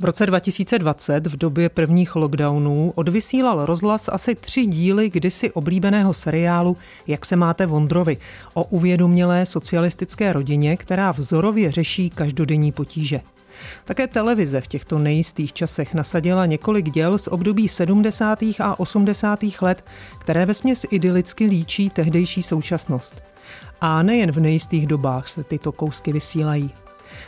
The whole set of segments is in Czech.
V roce 2020 v době prvních lockdownů odvysílal rozhlas asi tři díly kdysi oblíbeného seriálu Jak se máte Vondrovi o uvědomělé socialistické rodině, která vzorově řeší každodenní potíže. Také televize v těchto nejistých časech nasadila několik děl z období 70. a 80. let, které vesměs idylicky líčí tehdejší současnost. A nejen v nejistých dobách se tyto kousky vysílají.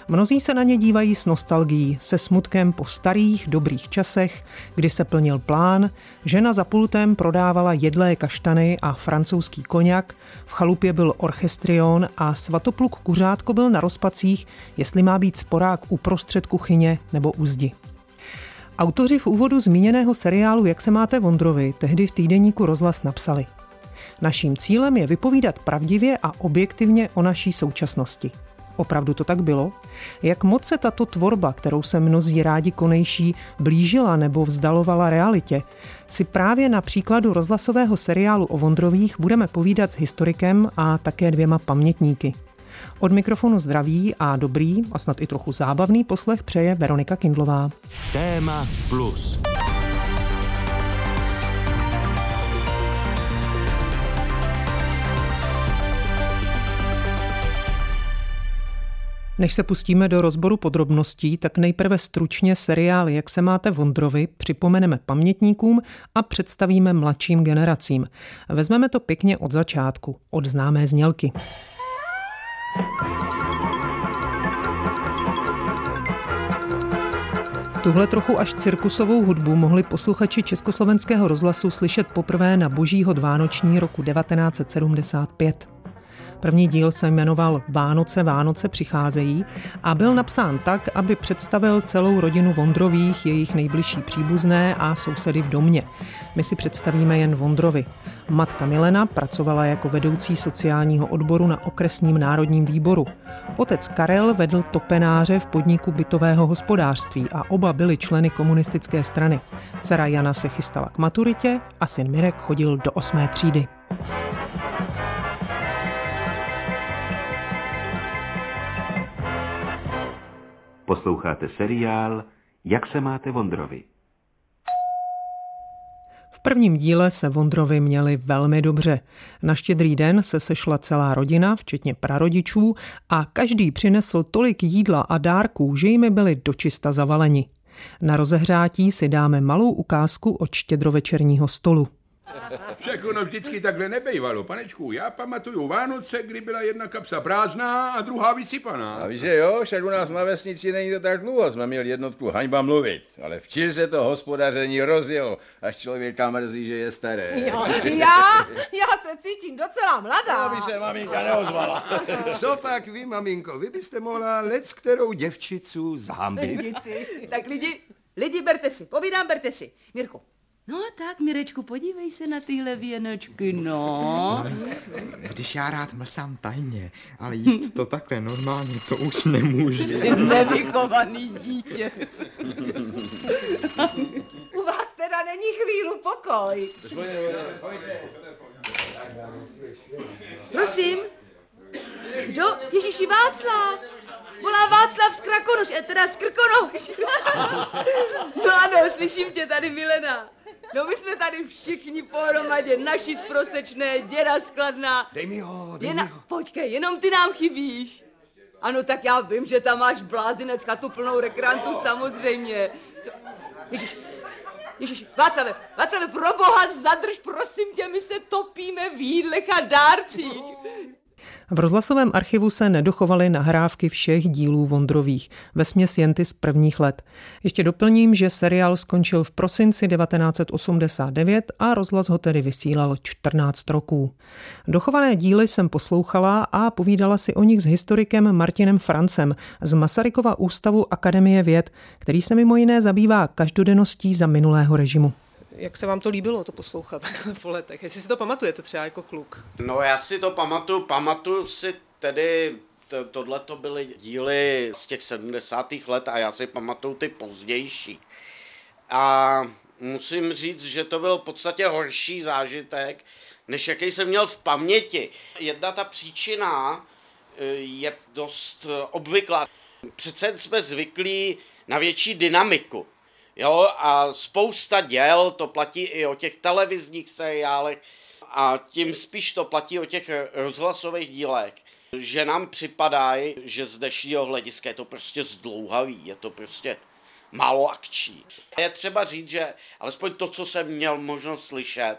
Mnozí se na ně dívají s nostalgií, se smutkem po starých, dobrých časech, kdy se plnil plán, žena za pultem prodávala jedlé kaštany a francouzský koněk, v chalupě byl orchestrion a svatopluk kuřátko byl na rozpacích, jestli má být sporák uprostřed kuchyně nebo u zdi. Autoři v úvodu zmíněného seriálu Jak se máte Vondrovi tehdy v týdeníku Rozhlas napsali. Naším cílem je vypovídat pravdivě a objektivně o naší současnosti – Opravdu to tak bylo? Jak moc se tato tvorba, kterou se mnozí rádi konejší, blížila nebo vzdalovala realitě? Si právě na příkladu rozhlasového seriálu o Vondrových budeme povídat s historikem a také dvěma pamětníky. Od mikrofonu zdraví a dobrý a snad i trochu zábavný poslech přeje Veronika Kindlová. Téma plus. Než se pustíme do rozboru podrobností, tak nejprve stručně seriál Jak se máte Vondrovi připomeneme pamětníkům a představíme mladším generacím. Vezmeme to pěkně od začátku, od známé znělky. Tuhle trochu až cirkusovou hudbu mohli posluchači Československého rozhlasu slyšet poprvé na Božího Vánoční roku 1975. První díl se jmenoval Vánoce, Vánoce přicházejí a byl napsán tak, aby představil celou rodinu Vondrových, jejich nejbližší příbuzné a sousedy v domě. My si představíme jen Vondrovi. Matka Milena pracovala jako vedoucí sociálního odboru na okresním národním výboru. Otec Karel vedl topenáře v podniku bytového hospodářství a oba byli členy komunistické strany. Dcera Jana se chystala k maturitě a syn Mirek chodil do osmé třídy. Posloucháte seriál Jak se máte Vondrovi. V prvním díle se Vondrovi měli velmi dobře. Na štědrý den se sešla celá rodina, včetně prarodičů, a každý přinesl tolik jídla a dárků, že jimi byli dočista zavaleni. Na rozehřátí si dáme malou ukázku od štědrovečerního stolu. Však ono vždycky takhle nebejvalo, panečku. Já pamatuju Vánoce, kdy byla jedna kapsa prázdná a druhá vysypaná. A víš, že jo, však u nás na vesnici není to tak dlouho, jsme měli jednotku haňba mluvit, ale včil se to hospodaření rozjelo, až člověka mrzí, že je staré. Jo, já, já se cítím docela mladá. Aby se maminka neozvala. Co pak vy, maminko, vy byste mohla lec kterou děvčicu zahambit. tak lidi, lidi, berte si, povídám, berte si. Mirku, No tak, Mirečku, podívej se na tyhle věnočky, no. Když já rád mlsám tajně, ale jíst to takhle normálně, to už nemůžu. Jsi nevychovaný dítě. U vás teda není chvíli pokoj. Prosím, kdo? Ježíši Václav. Volá Václav z Krakonoš, eh, teda z Krkonoš. No ano, slyším tě tady, Milena. No my jsme tady všichni pohromadě, naši zprostečné, děda skladná. Dej mi ho, dej Jena, mi ho. Počkej, jenom ty nám chybíš. Ano, tak já vím, že tam máš blázinec, chatu plnou rekrantu, samozřejmě. Co? Ježíš, Ježíš, Václave, Václave, pro boha zadrž, prosím tě, my se topíme v jídlech a dárcích. V rozhlasovém archivu se nedochovaly nahrávky všech dílů Vondrových, ve směs jen ty z prvních let. Ještě doplním, že seriál skončil v prosinci 1989 a rozhlas ho tedy vysílal 14 roků. Dochované díly jsem poslouchala a povídala si o nich s historikem Martinem Francem z Masarykova ústavu Akademie věd, který se mimo jiné zabývá každodenností za minulého režimu. Jak se vám to líbilo to poslouchat po letech? Jestli si to pamatujete třeba jako kluk? No já si to pamatuju, pamatuju si tedy tohle to byly díly z těch 70. let a já si pamatuju ty pozdější. A musím říct, že to byl v podstatě horší zážitek, než jaký jsem měl v paměti. Jedna ta příčina eh, je dost obvyklá. Přece jsme zvyklí na větší dynamiku. Jo, a spousta děl, to platí i o těch televizních seriálech, a tím spíš to platí o těch rozhlasových dílech, že nám připadají, že z dnešního hlediska je to prostě zdlouhavý, je to prostě málo akční. Je třeba říct, že alespoň to, co jsem měl možnost slyšet,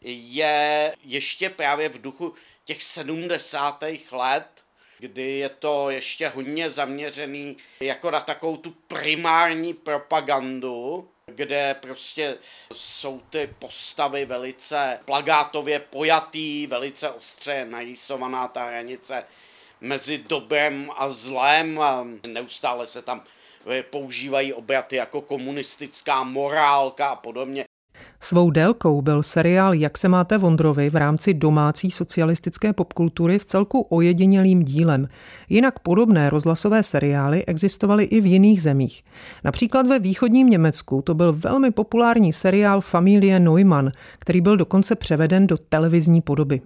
je ještě právě v duchu těch 70. let, kdy je to ještě hodně zaměřený jako na takovou tu primární propagandu, kde prostě jsou ty postavy velice plagátově pojatý, velice ostře narýsovaná ta hranice mezi dobrem a zlem a neustále se tam používají obraty jako komunistická morálka a podobně. Svou délkou byl seriál Jak se máte Vondrovi v rámci domácí socialistické popkultury v celku ojedinělým dílem. Jinak podobné rozhlasové seriály existovaly i v jiných zemích. Například ve východním Německu to byl velmi populární seriál Familie Neumann, který byl dokonce převeden do televizní podoby.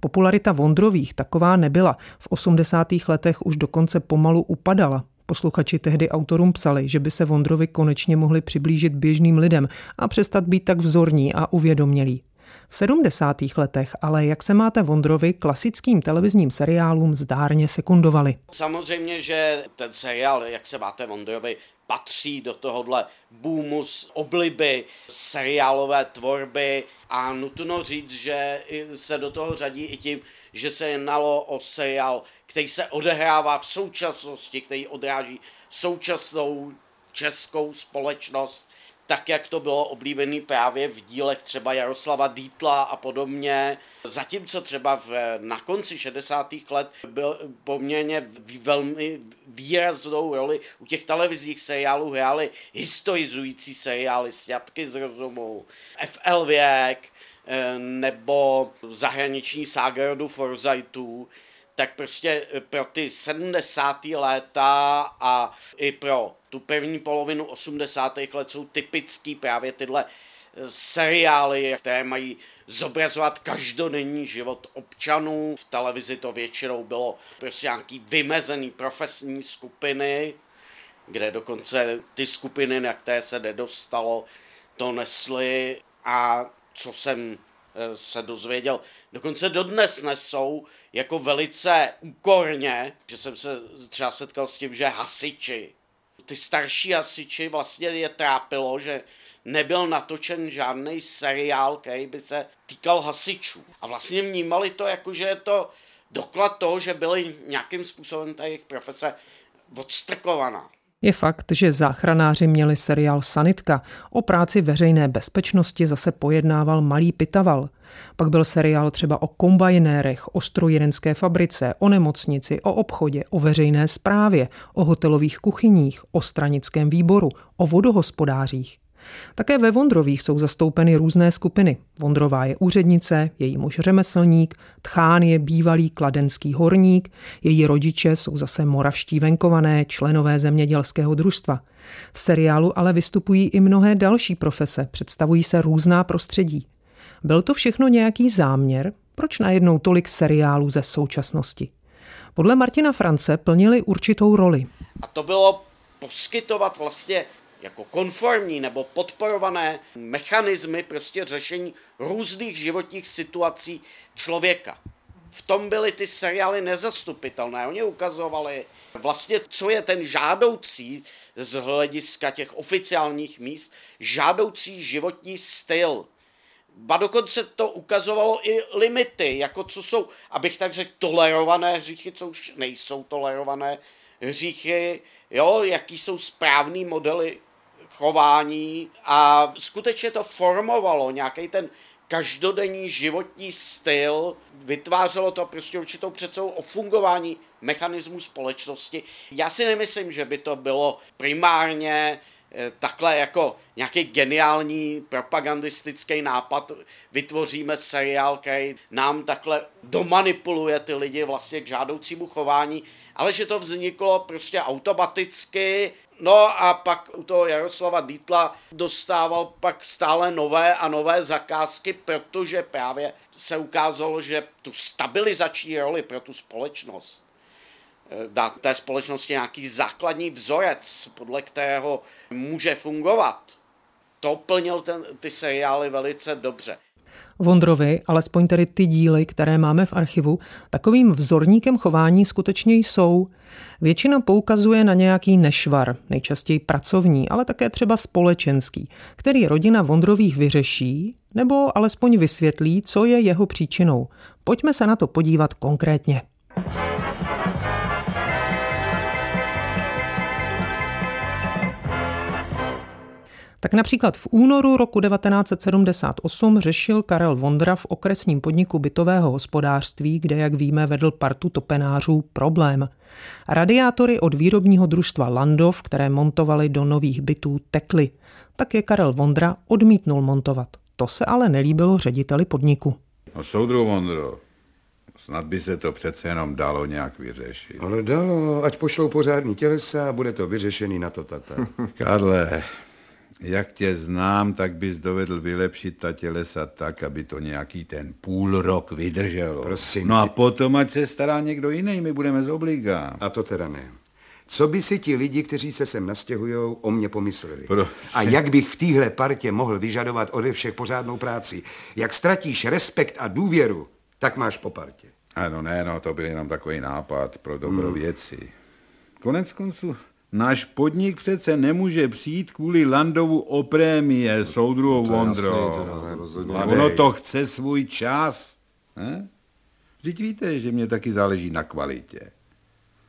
Popularita Vondrových taková nebyla. V 80. letech už dokonce pomalu upadala. Posluchači tehdy autorům psali, že by se Vondrovi konečně mohli přiblížit běžným lidem a přestat být tak vzorní a uvědomělí. V 70. letech ale, jak se máte Vondrovi, klasickým televizním seriálům zdárně sekundovali. Samozřejmě, že ten seriál, jak se máte Vondrovi, patří do tohohle boomu z obliby seriálové tvorby a nutno říct, že se do toho řadí i tím, že se jednalo o seriál, který se odehrává v současnosti, který odráží současnou českou společnost tak jak to bylo oblíbený právě v dílech třeba Jaroslava Dítla a podobně. Zatímco třeba v, na konci 60. let byl poměrně velmi výraznou roli u těch televizních seriálů hrály historizující seriály Sňatky z rozumu, FL věk, eh, nebo zahraniční sága Forzajtů, tak prostě pro ty 70. léta a i pro tu první polovinu 80. let jsou typický právě tyhle eh, seriály, které mají zobrazovat každodenní život občanů. V televizi to většinou bylo prostě nějaký vymezený profesní skupiny, kde dokonce ty skupiny, na které se nedostalo, to nesly a co jsem se dozvěděl, dokonce dodnes nesou jako velice úkorně, že jsem se třeba setkal s tím, že hasiči ty starší hasiči vlastně je trápilo, že nebyl natočen žádný seriál, který by se týkal hasičů. A vlastně vnímali to jako, že je to doklad toho, že byly nějakým způsobem ta jejich profese odstrkovaná. Je fakt, že záchranáři měli seriál Sanitka. O práci veřejné bezpečnosti zase pojednával Malý Pitaval. Pak byl seriál třeba o kombajnérech, o strojírenské fabrice, o nemocnici, o obchodě, o veřejné správě, o hotelových kuchyních, o stranickém výboru, o vodohospodářích. Také ve Vondrových jsou zastoupeny různé skupiny. Vondrová je úřednice, její muž řemeslník, Tchán je bývalý kladenský horník, její rodiče jsou zase moravští venkované, členové zemědělského družstva. V seriálu ale vystupují i mnohé další profese, představují se různá prostředí. Byl to všechno nějaký záměr? Proč najednou tolik seriálů ze současnosti? Podle Martina France plnili určitou roli. A to bylo poskytovat vlastně jako konformní nebo podporované mechanismy prostě řešení různých životních situací člověka. V tom byly ty seriály nezastupitelné. Oni ukazovali vlastně, co je ten žádoucí z hlediska těch oficiálních míst, žádoucí životní styl. Ba dokonce to ukazovalo i limity, jako co jsou, abych tak řekl, tolerované hříchy, co už nejsou tolerované hříchy, jo, jaký jsou správný modely chování a skutečně to formovalo nějaký ten každodenní životní styl, vytvářelo to prostě určitou představu o fungování mechanismů společnosti. Já si nemyslím, že by to bylo primárně eh, takhle jako nějaký geniální propagandistický nápad, vytvoříme seriál, který nám takhle domanipuluje ty lidi vlastně k žádoucímu chování, ale že to vzniklo prostě automaticky. No a pak u toho Jaroslava Dítla dostával pak stále nové a nové zakázky, protože právě se ukázalo, že tu stabilizační roli pro tu společnost eh, dát té společnosti nějaký základní vzorec, podle kterého může fungovat. To plnil ten, ty seriály velice dobře. Vondrovi, alespoň tedy ty díly, které máme v archivu, takovým vzorníkem chování skutečně jsou. Většina poukazuje na nějaký nešvar, nejčastěji pracovní, ale také třeba společenský, který rodina Vondrových vyřeší nebo alespoň vysvětlí, co je jeho příčinou. Pojďme se na to podívat konkrétně. Tak například v únoru roku 1978 řešil Karel Vondra v okresním podniku bytového hospodářství, kde, jak víme, vedl partu topenářů problém. Radiátory od výrobního družstva Landov, které montovali do nových bytů, tekly. Tak je Karel Vondra odmítnul montovat. To se ale nelíbilo řediteli podniku. No soudru Vondro, snad by se to přece jenom dalo nějak vyřešit. Ale dalo, ať pošlou pořádný tělesa a bude to vyřešený na to tata. Karle, jak tě znám, tak bys dovedl vylepšit ta tělesa tak, aby to nějaký ten půl rok vydrželo. Prosím No a potom, ať se stará někdo jiný, my budeme z obliga. A to teda ne. Co by si ti lidi, kteří se sem nastěhujou, o mě pomysleli? Prosím. A jak bych v téhle partě mohl vyžadovat ode všech pořádnou práci? Jak ztratíš respekt a důvěru, tak máš po partě. Ano, ne, no, to byl jenom takový nápad pro dobro hmm. věci. Konec konců, náš podnik přece nemůže přijít kvůli Landovu o prémie, soudru no Vondro. ono to chce svůj čas. Ne? Vždyť víte, že mě taky záleží na kvalitě.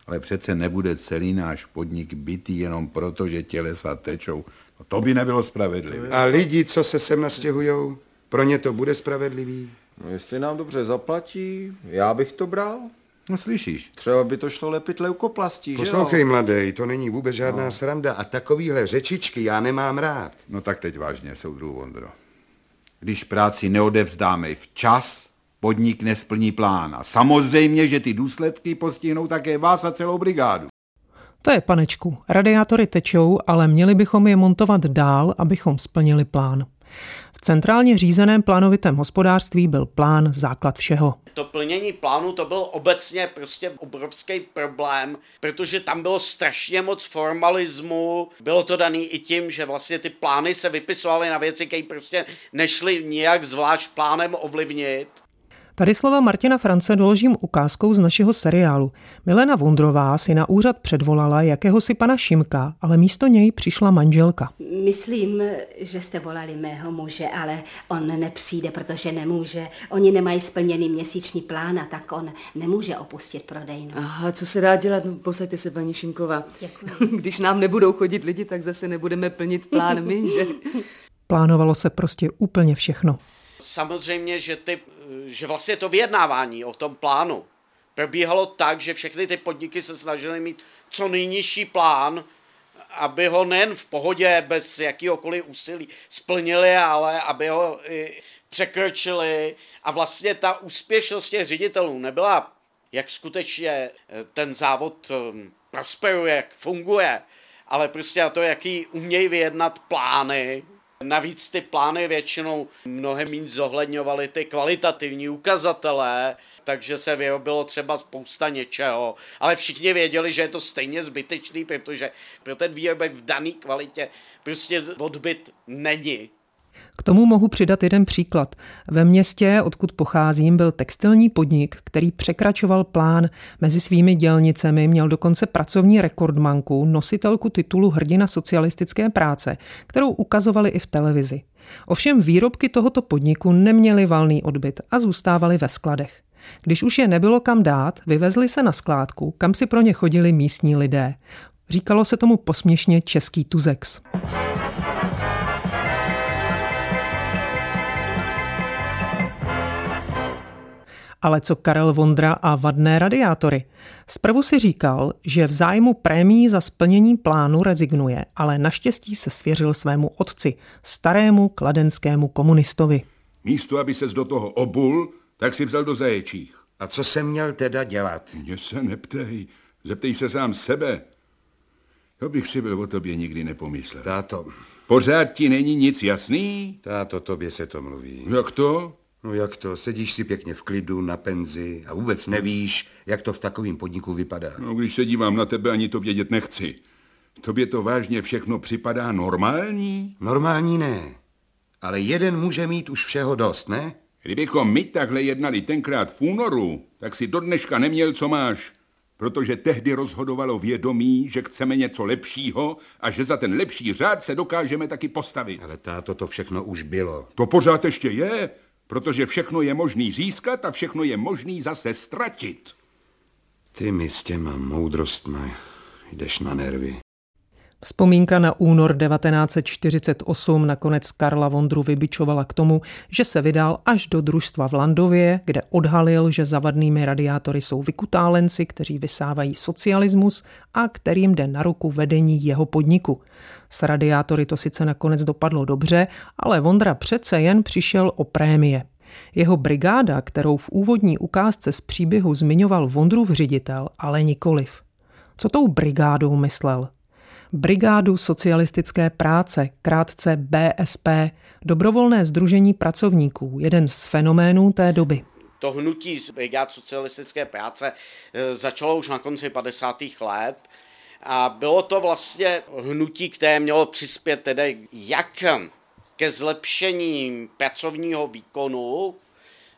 Ale přece nebude celý náš podnik bytý jenom proto, že tělesa tečou. No, to by nebylo spravedlivé. A lidi, co se sem nastěhujou, pro ně to bude spravedlivý? No, jestli nám dobře zaplatí, já bych to bral. No slyšíš? Třeba by to šlo lepit leukoplastí, že Poslouchej, jo? mladej, to není vůbec žádná no. sranda a takovýhle řečičky já nemám rád. No tak teď vážně, soudru Vondro. Když práci neodevzdáme včas, podnik nesplní plán. A samozřejmě, že ty důsledky postihnou také vás a celou brigádu. To je panečku. Radiátory tečou, ale měli bychom je montovat dál, abychom splnili plán. V centrálně řízeném plánovitém hospodářství byl plán základ všeho. To plnění plánu to byl obecně prostě obrovský problém, protože tam bylo strašně moc formalismu. Bylo to daný i tím, že vlastně ty plány se vypisovaly na věci, které prostě nešly nijak zvlášť plánem ovlivnit. Tady slova Martina France doložím ukázkou z našeho seriálu. Milena Vondrová si na úřad předvolala jakéhosi pana Šimka, ale místo něj přišla manželka. Myslím, že jste volali mého muže, ale on nepřijde, protože nemůže. Oni nemají splněný měsíční plán a tak on nemůže opustit prodejnu. Aha, co se dá dělat? No, posaďte se, paní Šimková. Děkuji. Když nám nebudou chodit lidi, tak zase nebudeme plnit plán my, že? Plánovalo se prostě úplně všechno. Samozřejmě, že, ty, že vlastně to vyjednávání o tom plánu probíhalo tak, že všechny ty podniky se snažily mít co nejnižší plán, aby ho nejen v pohodě, bez jakýhokoliv úsilí splnili, ale aby ho i překročili. A vlastně ta úspěšnost těch ředitelů nebyla, jak skutečně eh, ten závod eh, prosperuje, jak funguje, ale prostě na to, jaký umějí vyjednat plány. Navíc ty plány většinou mnohem méně zohledňovaly ty kvalitativní ukazatele, takže se vyrobilo třeba spousta něčeho, ale všichni věděli, že je to stejně zbytečný, protože pro ten výrobek v dané kvalitě prostě odbyt není. K tomu mohu přidat jeden příklad. Ve městě, odkud pocházím, byl textilní podnik, který překračoval plán mezi svými dělnicemi, měl dokonce pracovní rekordmanku, nositelku titulu hrdina socialistické práce, kterou ukazovali i v televizi. Ovšem výrobky tohoto podniku neměly valný odbyt a zůstávaly ve skladech. Když už je nebylo kam dát, vyvezli se na skládku, kam si pro ně chodili místní lidé. Říkalo se tomu posměšně český tuzex. Ale co Karel Vondra a vadné radiátory? Zprvu si říkal, že v zájmu prémií za splnění plánu rezignuje, ale naštěstí se svěřil svému otci, starému kladenskému komunistovi. Místo, aby ses do toho obul, tak si vzal do zaječích. A co jsem měl teda dělat? Mě se neptej, zeptej se sám sebe. To bych si byl o tobě nikdy nepomyslel. Táto, Pořád ti není nic jasný? táto, tobě se to mluví. Jak to? No jak to, sedíš si pěkně v klidu, na penzi a vůbec nevíš, jak to v takovém podniku vypadá. No, když se dívám na tebe, ani to vědět nechci. Tobě to vážně všechno připadá normální? Normální ne, ale jeden může mít už všeho dost, ne? Kdybychom my takhle jednali tenkrát v únoru, tak si do dneška neměl, co máš. Protože tehdy rozhodovalo vědomí, že chceme něco lepšího a že za ten lepší řád se dokážeme taky postavit. Ale táto to všechno už bylo. To pořád ještě je, protože všechno je možný získat a všechno je možný zase ztratit. Ty mi s těma moudrostma jdeš na nervy. Vzpomínka na únor 1948 nakonec Karla Vondru vybičovala k tomu, že se vydal až do družstva v Landově, kde odhalil, že zavadnými radiátory jsou vykutálenci, kteří vysávají socialismus a kterým jde na ruku vedení jeho podniku. S radiátory to sice nakonec dopadlo dobře, ale Vondra přece jen přišel o prémie. Jeho brigáda, kterou v úvodní ukázce z příběhu zmiňoval Vondrův ředitel, ale nikoliv. Co tou brigádou myslel? Brigádu socialistické práce, krátce BSP, dobrovolné združení pracovníků, jeden z fenoménů té doby. To hnutí brigád socialistické práce eh, začalo už na konci 50. let a bylo to vlastně hnutí, které mělo přispět tedy jak ke zlepšení pracovního výkonu,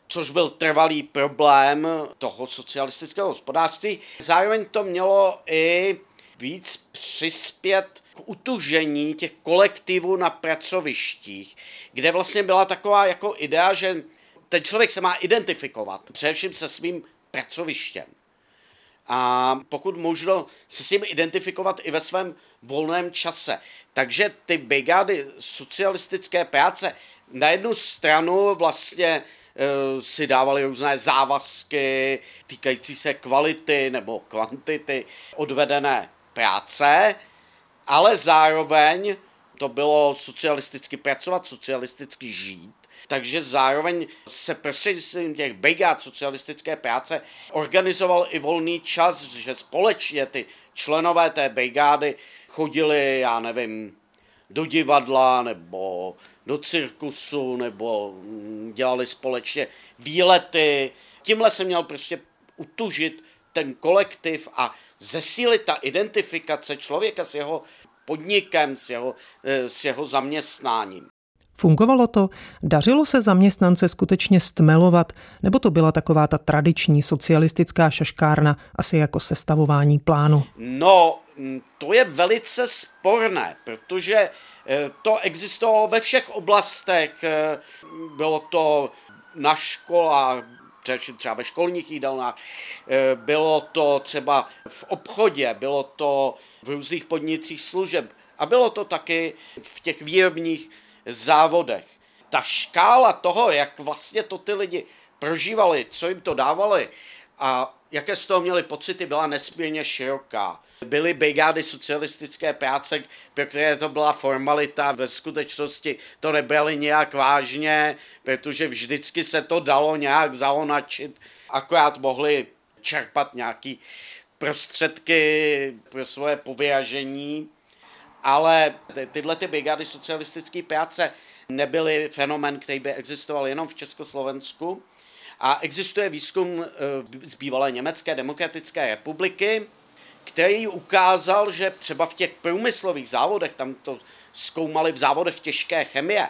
což byl trvalý problém toho socialistického hospodářství. Zároveň to mělo i víc přispět k utužení těch kolektivů na pracovištích, kde vlastně byla taková jako idea, že ten člověk se má identifikovat především se svým pracovištěm. A pokud možno se s ním identifikovat i ve svém volném čase. Takže ty brigády socialistické práce na jednu stranu vlastně e, si dávali různé závazky týkající se kvality nebo kvantity odvedené práce, ale zároveň to bylo socialisticky pracovat, socialisticky žít. Takže zároveň se prostřednictvím těch brigád socialistické práce organizoval i volný čas, že společně ty členové té brigády chodili, já nevím, do divadla nebo do cirkusu nebo dělali společně výlety. Tímhle se měl prostě utužit ten kolektiv a zesílit ta identifikace člověka s jeho podnikem, s jeho, eh, s jeho zaměstnáním. Fungovalo to? Dařilo se zaměstnance skutečně stmelovat, nebo to byla taková ta tradiční socialistická šaškárna, asi jako sestavování plánu? No, mm, to je velice sporné, protože eh, to existovalo ve všech oblastech. Eh, bylo to na školách, třeba ve školních jídelnách. Eh, bylo to třeba v obchodě, bylo to v různých podnicích služeb a bylo to taky v těch výrobních závodech. Ta škála toho, jak vlastně to ty lidi prožívali, co jim to dávali a jaké z toho měli pocity, byla nesmírně široká. Byly brigády socialistické práce, pro které to byla formalita, ve skutečnosti to nebrali nějak vážně, protože vždycky se to dalo nějak zaonačit, akorát mohli čerpat nějaký prostředky pro svoje povyražení, ale ty, tyhle ty brigády socialistické práce nebyly fenomen, který by existoval jenom v Československu, a existuje výzkum eh, z bývalé Německé demokratické republiky, který ukázal, že třeba v těch průmyslových závodech, tam to zkoumali v závodech těžké chemie,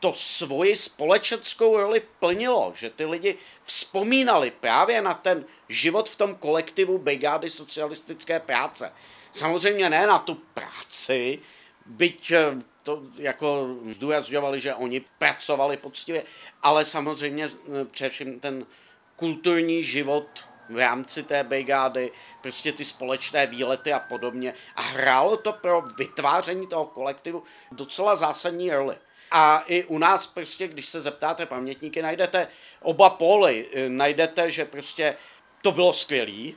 to svoji společenskou roli plnilo, že ty lidi vzpomínali právě na ten život v tom kolektivu brigády socialistické práce. Samozřejmě ne na tu práci, byť eh, to jako zdůrazňovali, že oni pracovali poctivě, ale samozřejmě eh, především ten kulturní život v rámci té brigády, prostě ty společné výlety a podobně. A hrálo to pro vytváření toho kolektivu docela zásadní roli. A i u nás prostě, když se zeptáte pamětníky, najdete oba póly. Eh, najdete, že prostě to bylo skvělý,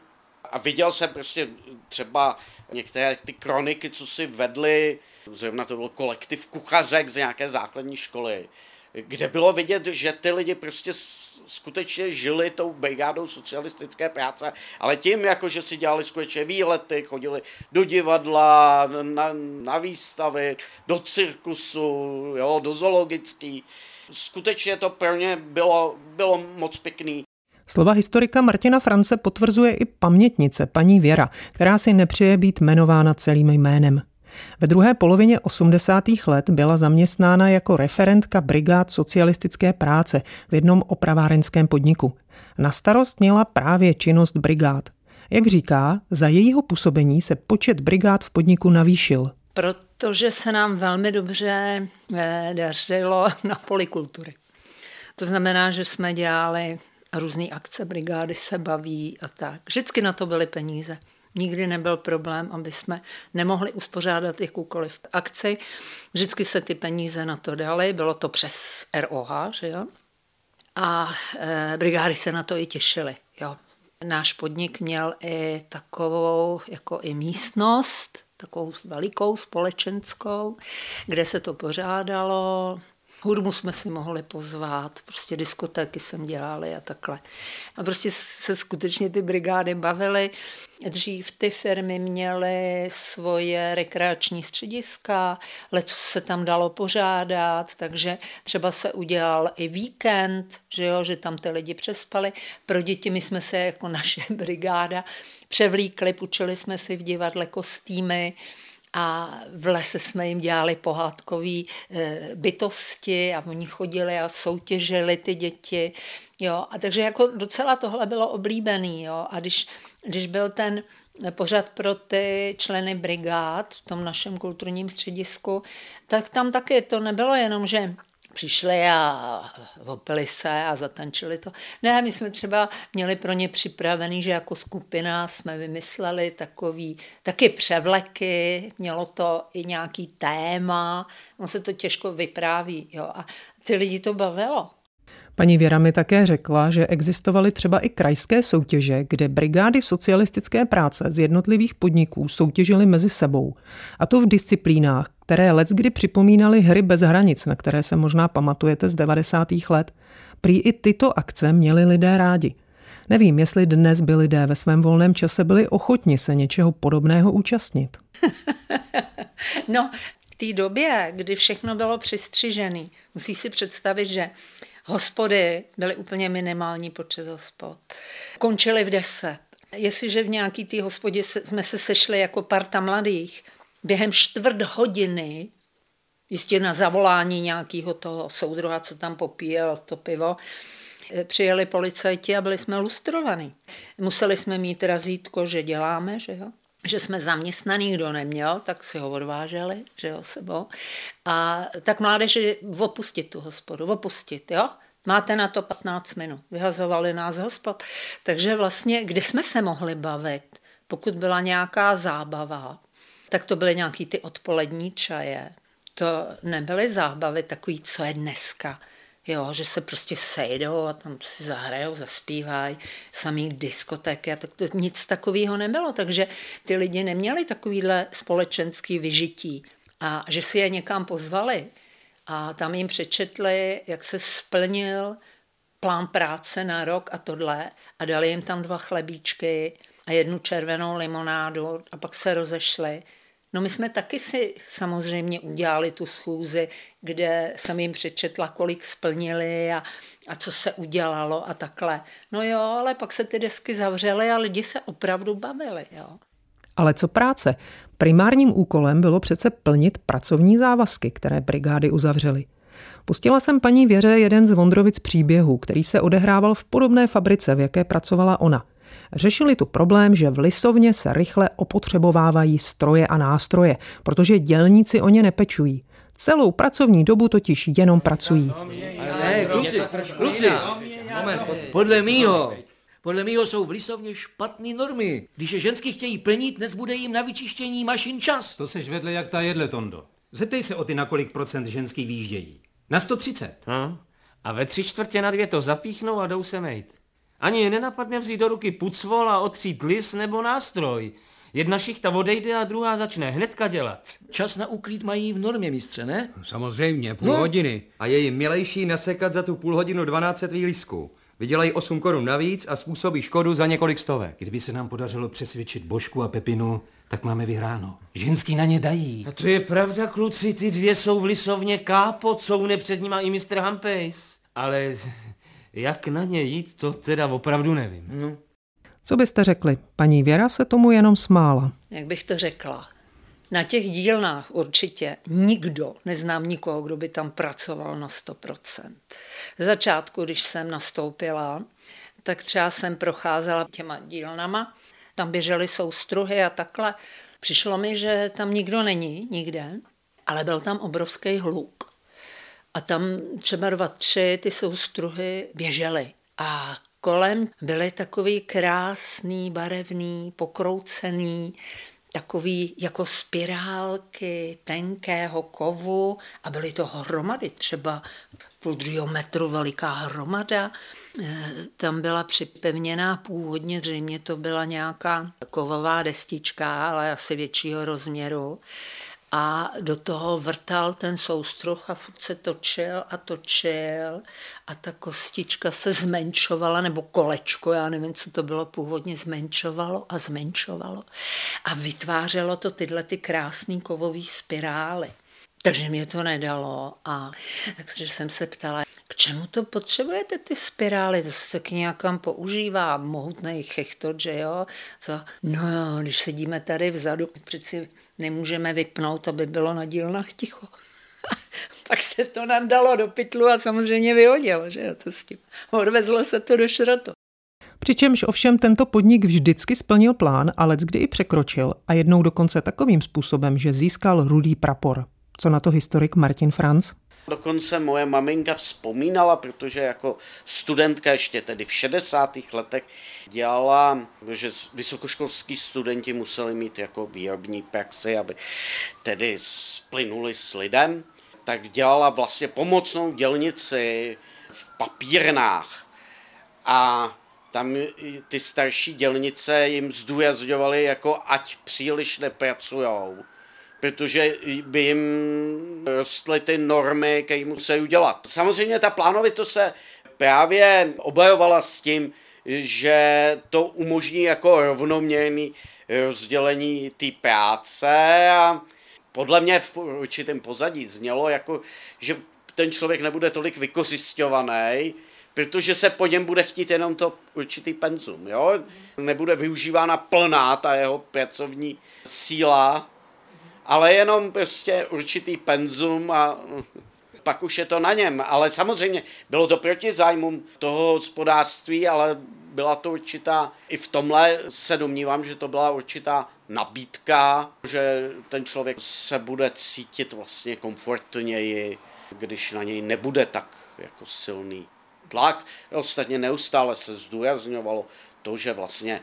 a viděl jsem prostě třeba některé ty kroniky, co si vedli, zrovna to byl kolektiv kuchařek z nějaké základní školy. kde bylo vidět, že ty lidi prostě skutečně žili tou brigádou socialistické práce, ale tím, jako že si dělali skutečně výlety, chodili do divadla, na, na výstavy, do cirkusu, jo, do zoologický. Skutečně to pro ně bylo, bylo moc pěkný. Slova historika Martina France potvrzuje i pamětnice paní Věra, která si nepřeje být jmenována celým jménem. Ve druhé polovině 80. let byla zaměstnána jako referentka brigád socialistické práce v jednom opravárenském podniku. Na starost měla právě činnost brigád. Jak říká, za jejího působení se počet brigád v podniku navýšil. Protože se nám velmi dobře eh, dařilo na polikultury. To znamená, že jsme dělali různé akce, brigády se baví a tak. Vždycky na to byly peníze. Nikdy nebyl problém, aby jsme nemohli uspořádat jakoukoliv akci. Vždycky se ty peníze na to dali, bylo to přes ROH, že jo? A e, brigády se na to i těšily, jo. Náš podnik měl i takovou jako i místnost, takovou velikou společenskou, kde se to pořádalo, Hudbu jsme si mohli pozvat, prostě diskotéky jsem dělali a takhle. A prostě se skutečně ty brigády bavily. Dřív ty firmy měly svoje rekreační střediska, leco se tam dalo pořádat, takže třeba se udělal i víkend, že, jo, že tam ty lidi přespali. Pro děti my jsme se jako naše brigáda převlíkli, učili jsme si v divadle kostýmy, a v lese jsme jim dělali pohádkové eh, bytosti a oni chodili a soutěžili ty děti. Jo, a takže jako docela tohle bylo oblíbený. Jo. A když, když byl ten pořad pro ty členy brigád v tom našem kulturním středisku, tak tam taky to nebylo jenom, že přišli a opili se a zatančili to. Ne, my jsme třeba měli pro ně připravený, že jako skupina jsme vymysleli takový, taky převleky, mělo to i nějaký téma, on se to těžko vypráví, jo, a ty lidi to bavilo. Paní Věra mi také řekla, že existovaly třeba i krajské soutěže, kde brigády socialistické práce z jednotlivých podniků soutěžily mezi sebou. A to v disciplínách, které let kdy připomínaly hry bez hranic, na které se možná pamatujete z 90. let. Prý i tyto akce měli lidé rádi. Nevím, jestli dnes by lidé ve svém volném čase byli ochotni se něčeho podobného účastnit. no, té době, kdy všechno bylo přistřižené, musíš si představit, že Hospody byly úplně minimální počet hospod. Končily v deset. Jestliže v nějaký té hospodě jsme se sešli jako parta mladých, během čtvrt hodiny, jistě na zavolání nějakého toho soudruha, co tam popíjel to pivo, eh, přijeli policajti a byli jsme lustrovaní. Museli jsme mít razítko, že děláme, že jo? Že jsme zaměstnaný, kdo neměl, tak si ho odváželi, že jo, sebou. A tak mládeži opustit tu hospodu, opustit, jo. Máte na to 15 minut. Vyhazovali nás hospod. Takže vlastně, kde jsme se mohli bavit, pokud byla nějaká zábava, tak to byly nějaký ty odpolední čaje. To nebyly zábavy takový, co je dneska Jo, že se prostě sejdou a tam si zahrajou, zaspívají, samý diskotéky a tak to nic takového nebylo, takže ty lidi neměli takovýhle společenský vyžití. A že si je někam pozvali a tam jim přečetli, jak se splnil plán práce na rok a tohle a dali jim tam dva chlebíčky a jednu červenou limonádu a pak se rozešli No my jsme taky si samozřejmě udělali tu schůzi, kde jsem jim přečetla, kolik splnili a, a co se udělalo a takhle. No jo, ale pak se ty desky zavřely a lidi se opravdu bavili, jo. Ale co práce? Primárním úkolem bylo přece plnit pracovní závazky, které brigády uzavřely. Pustila jsem paní Věře jeden z Vondrovic příběhů, který se odehrával v podobné fabrice, v jaké pracovala ona. Řešili tu problém, že v lisovně se rychle opotřebovávají stroje a nástroje, protože dělníci o ně nepečují. Celou pracovní dobu totiž jenom pracují. Ne, kluci, kluci, moment, podle mýho, podle mýho jsou v lisovně špatné normy. Když je ženský chtějí plnit, nezbude jim na vyčištění mašin čas. To seš vedle jak ta jedle, Tondo. Zeptej se o ty, na kolik procent ženský výjíždějí. Na 130. Hm? A ve tři čtvrtě na dvě to zapíchnou a jdou se mejt. Ani je nenapadne vzít do ruky pucvol a otřít lis nebo nástroj. Jedna šichta odejde a druhá začne hnedka dělat. Čas na uklid mají v normě, mistře, ne? Samozřejmě, půl No. hodiny. A je jim milejší nasekat za tu půl hodinu 12 výlisků. Vydělají 8 korun navíc a způsobí škodu za několik stovek. Kdyby se nám podařilo přesvědčit Božku a Pepinu, tak máme vyhráno. Ženský na ně dají. A to je pravda, kluci, ty dvě jsou v lisovně kápo, couvne před nima i Mr. Hampejs. Ale jak na ně jít, to teda opravdu nevím. No. Co byste řekli? Paní Věra se tomu jenom smála. Jak bych to řekla? Na těch dílnách určitě nikdo, neznám nikoho, kdo by tam pracoval na 100%. Z začátku, když jsem nastoupila, tak třeba jsem procházela těma dílnama, tam běžely soustruhy a takhle. Přišlo mi, že tam nikdo není, nikde, ale byl tam obrovský hluk. A tam třeba dva, tři ty soustruhy běžely. A kolem byly takový krásný, barevný, pokroucený, takový jako spirálky tenkého kovu a byly to hromady, třeba půl druhého metru veliká hromada. Eh, Tam byla připevněná původně, zřejmě to byla nějaká kovová destička, ale asi většího rozměru. A do toho vrtal ten soustruh a furt se točil a točil a ta kostička se zmenšovala, nebo kolečko, já nevím, co to bylo původně, zmenšovalo a zmenšovalo. A vytvářelo to tyhle ty krásné kovové spirály. Takže mě to nedalo a takže jsem se ptala, k čemu to potřebujete ty spirály, to se tak nějakam používá, mohutný chechtot, že jo? Co? No jo, když sedíme tady vzadu, přeci nemůžeme vypnout, aby bylo na dílnách ticho. Pak se to nám dalo do pytlu a samozřejmě vyhodilo, že to s tím. Odvezlo se to do šrotu. Přičemž ovšem tento podnik vždycky splnil plán a kdy i překročil a jednou dokonce takovým způsobem, že získal rudý prapor. Co na to historik Martin Franz? Dokonce moje maminka vzpomínala, protože jako studentka ještě tedy v 60. letech dělala, že vysokoškolskí studenti museli mít jako výrobní praxi, aby tedy splynuli s lidem, tak dělala vlastně pomocnou dělnici v papírnách. A tam ty starší dělnice jim zdůrazňovaly, jako ať příliš nepracujou protože by jim rostly ty normy, které musí udělat. Samozřejmě ta plánovitost se právě obajovala s tím, že to umožní jako rovnoměrný rozdělení té práce a podle mě v určitém pozadí znělo jako, že ten člověk nebude tolik vykořišťovaný, protože se po něm bude chtít jenom to určitý penzum, jo? Nebude využívána plná ta jeho pracovní síla, ale jenom prostě určitý penzum a pak už je to na něm. Ale samozřejmě bylo to proti zájmům toho hospodářství, ale byla to určitá, i v tomhle se domnívám, že to byla určitá nabídka, že ten člověk se bude cítit vlastně komfortněji, když na něj nebude tak jako silný tlak. Ostatně neustále se zdůrazňovalo to, že vlastně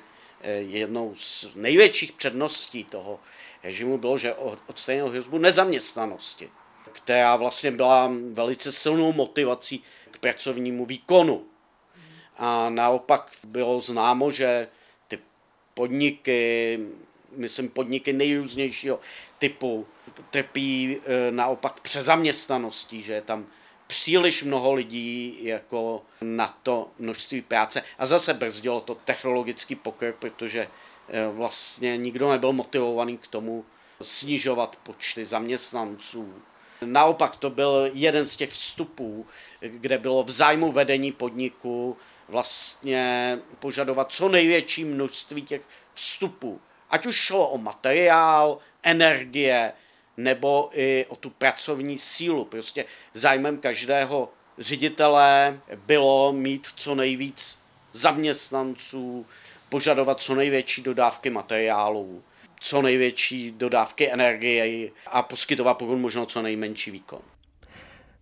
jednou z největších předností toho režimu bylo, že odstranil hrozbu nezaměstnanosti, která vlastně byla velice silnou motivací k pracovnímu výkonu. A naopak bylo známo, že ty podniky, myslím podniky nejrůznějšího typu, trpí naopak přezaměstnaností, že je tam příliš mnoho lidí jako na to množství práce a zase brzdilo to technologický pokrok, protože vlastně nikdo nebyl motivovaný k tomu snižovat počty zaměstnanců. Naopak to byl jeden z těch vstupů, kde bylo v zájmu vedení podniku vlastně požadovat co největší množství těch vstupů. Ať už šlo o materiál, energie, nebo i o tu pracovní sílu. Prostě zájmem každého ředitele bylo mít co nejvíc zaměstnanců, požadovat co největší dodávky materiálů, co největší dodávky energie a poskytovat pokud možno co nejmenší výkon.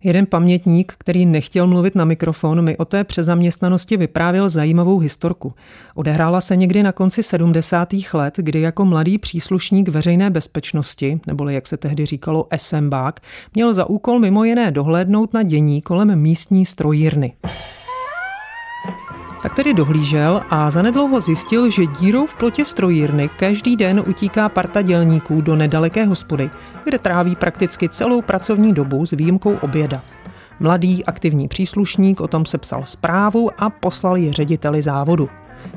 Jeden pamětník, který nechtěl mluvit na mikrofon, mi o té přezaměstnanosti vyprávěl zajímavou historku. Odehrála se někdy na konci 70. let, kdy jako mladý příslušník veřejné bezpečnosti, neboli jak se tehdy říkalo SMBák, měl za úkol mimo jiné dohlédnout na dění kolem místní strojírny. Tak tedy dohlížel a zanedlouho zjistil, že dírou v plotě strojírny každý den utíká parta dělníků do nedaleké hospody, kde tráví prakticky celou pracovní dobu s výjimkou oběda. Mladý aktivní příslušník o tom sepsal zprávu a poslal ji řediteli závodu.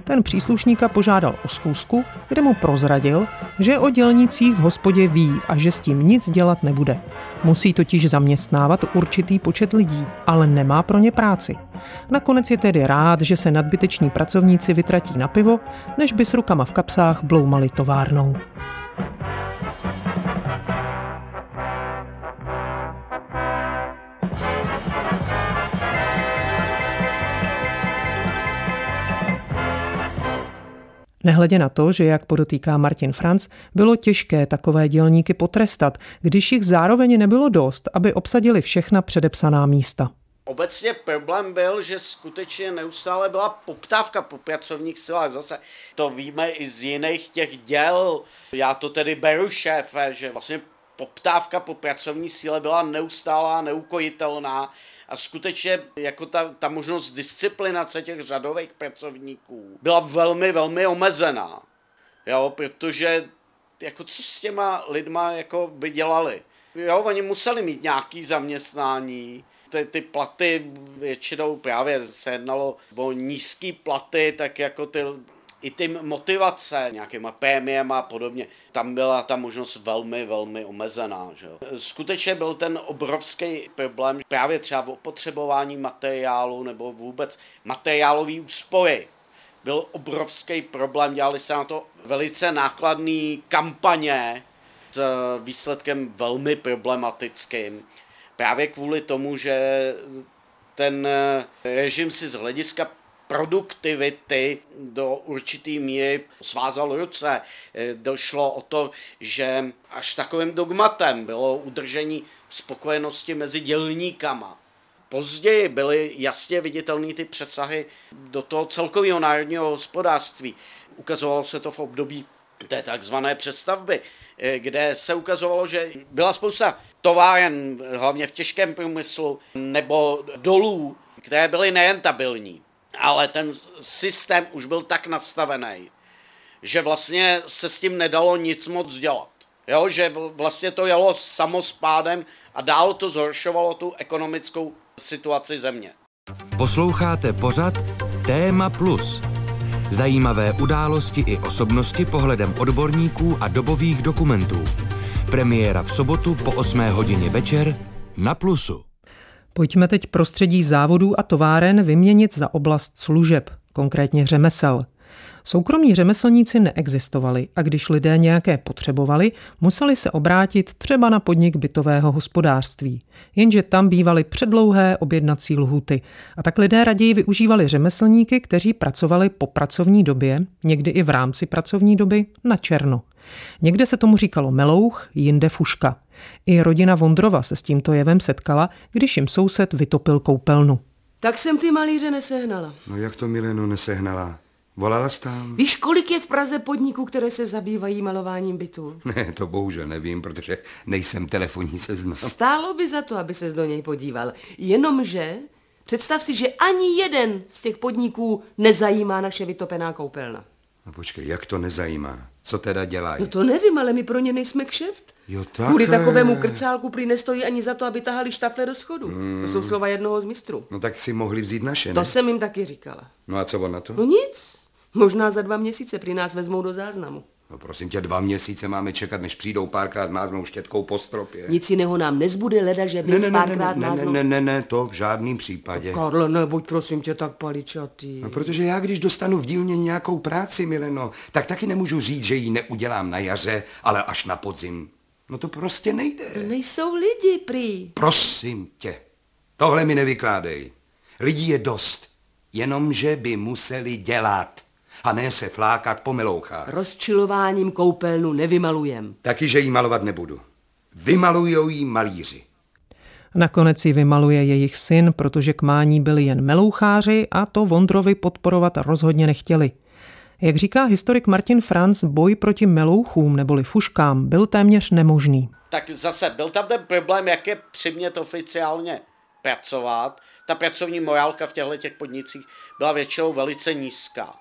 Ten příslušníka požádal o schůzku, kde mu prozradil, že o dělnicích v hospodě ví a že s tím nic dělat nebude. Musí totiž zaměstnávat určitý počet lidí, ale nemá pro ně práci. Nakonec je tedy rád, že se nadbyteční pracovníci vytratí na pivo, než by s rukama v kapsách bloumali továrnou. Nehledě na to, že, jak podotýká Martin Franc, bylo těžké takové dělníky potrestat, když jich zároveň nebylo dost, aby obsadili všechna předepsaná místa. Obecně problém byl, že skutečně neustále byla poptávka po pracovních silách. Zase to víme i z jiných těch děl. Já to tedy beru šéfe, že vlastně poptávka po pracovní síle byla neustálá, neukojitelná a skutečně jako ta, ta možnost disciplinace těch řadových pracovníků byla velmi, velmi omezená. Jo, protože jako co s těma lidma jako by dělali. Jo, oni museli mít nějaký zaměstnání, ty, ty platy většinou právě se jednalo o nízké platy, tak jako ty i ty motivace nějakýma prémiema a podobně, tam byla ta možnost velmi, velmi omezená. Že? Skutečně byl ten obrovský problém právě třeba v opotřebování materiálu nebo vůbec materiálový úspory. Byl obrovský problém, dělali se na to velice nákladné kampaně s výsledkem velmi problematickým. Právě kvůli tomu, že ten režim si z hlediska produktivity do určitý míry svázal ruce. Eh, došlo o to, že až takovým dogmatem bylo udržení spokojenosti mezi dělníkama. Později byly jasně viditelné ty přesahy do toho celkového národního hospodářství. Ukazovalo se to v období té takzvané přestavby, eh, kde se ukazovalo, že byla spousta továren, hlavně v těžkém průmyslu, nebo dolů, které byly nerentabilní ale ten systém už byl tak nastavený, že vlastně se s tím nedalo nic moc dělat. Jo, že vlastně to jelo samospádem a dál to zhoršovalo tu ekonomickou situaci země. Posloucháte pořad Téma Plus. Zajímavé události i osobnosti pohledem odborníků a dobových dokumentů. Premiéra v sobotu po 8 hodině večer na Plusu. Pojďme teď prostředí závodů a továren vyměnit za oblast služeb, konkrétně řemesel. Soukromí řemeslníci neexistovali a když lidé nějaké potřebovali, museli se obrátit třeba na podnik bytového hospodářství. Jenže tam bývaly předlouhé objednací lhuty a tak lidé raději využívali řemeslníky, kteří pracovali po pracovní době, někdy i v rámci pracovní doby, na černo. Někde se tomu říkalo melouch, jinde fuška. I rodina Vondrova se s tímto jevem setkala, když jim soused vytopil koupelnu. Tak jsem ty malíře nesehnala. No jak to, Mileno, nesehnala? Volala jsi tam? Víš, kolik je v Praze podniků, které se zabývají malováním bytů? Ne, to bohužel nevím, protože nejsem telefonní seznam. Stálo by za to, aby ses do něj podíval. Jenomže představ si, že ani jeden z těch podniků nezajímá naše vytopená koupelna. No počkej, jak to nezajímá? Co teda dělají? No to nevím, ale my pro ně nejsme kšeft. Jo, tak. Kvůli takovému krcálku prý nestojí ani za to, aby tahali štafle do schodu. Hmm. To jsou slova jednoho z mistrů. No tak si mohli vzít naše, ne? To jsem jim taky říkala. No a co on na to? No nic. Možná za dva měsíce při nás vezmou do záznamu. No prosím tě, dva měsíce máme čekat, než přijdou párkrát máznou štětkou po stropě. Nic jiného nám nezbude, leda, že ne, ne, párkrát ne, ne, máznou. Ne, ne, ne, to v žádném případě. No, Karle, nebuď prosím tě tak paličatý. No, protože já, když dostanu v dílně nějakou práci, Mileno, tak taky nemůžu říct, že ji neudělám na jaře, ale až na podzim. No to prostě nejde. To nejsou lidi, prý. Prosím tě, tohle mi nevykládej. Lidí je dost, jenomže by museli dělat a ne se flákat po milouchách. Rozčilováním koupelnu nevymalujem. Taky, že jí malovat nebudu. Vymalujou jí malíři. Nakonec ji vymaluje jejich syn, protože k mání byli jen meloucháři a to Vondrovi podporovat rozhodně nechtěli. Jak říká historik Martin Franz, boj proti melouchům neboli fuškám byl téměř nemožný. Tak zase byl tam ten problém, jak je přimět oficiálně pracovat. Ta pracovní morálka v těchto těch podnicích byla většinou velice nízká.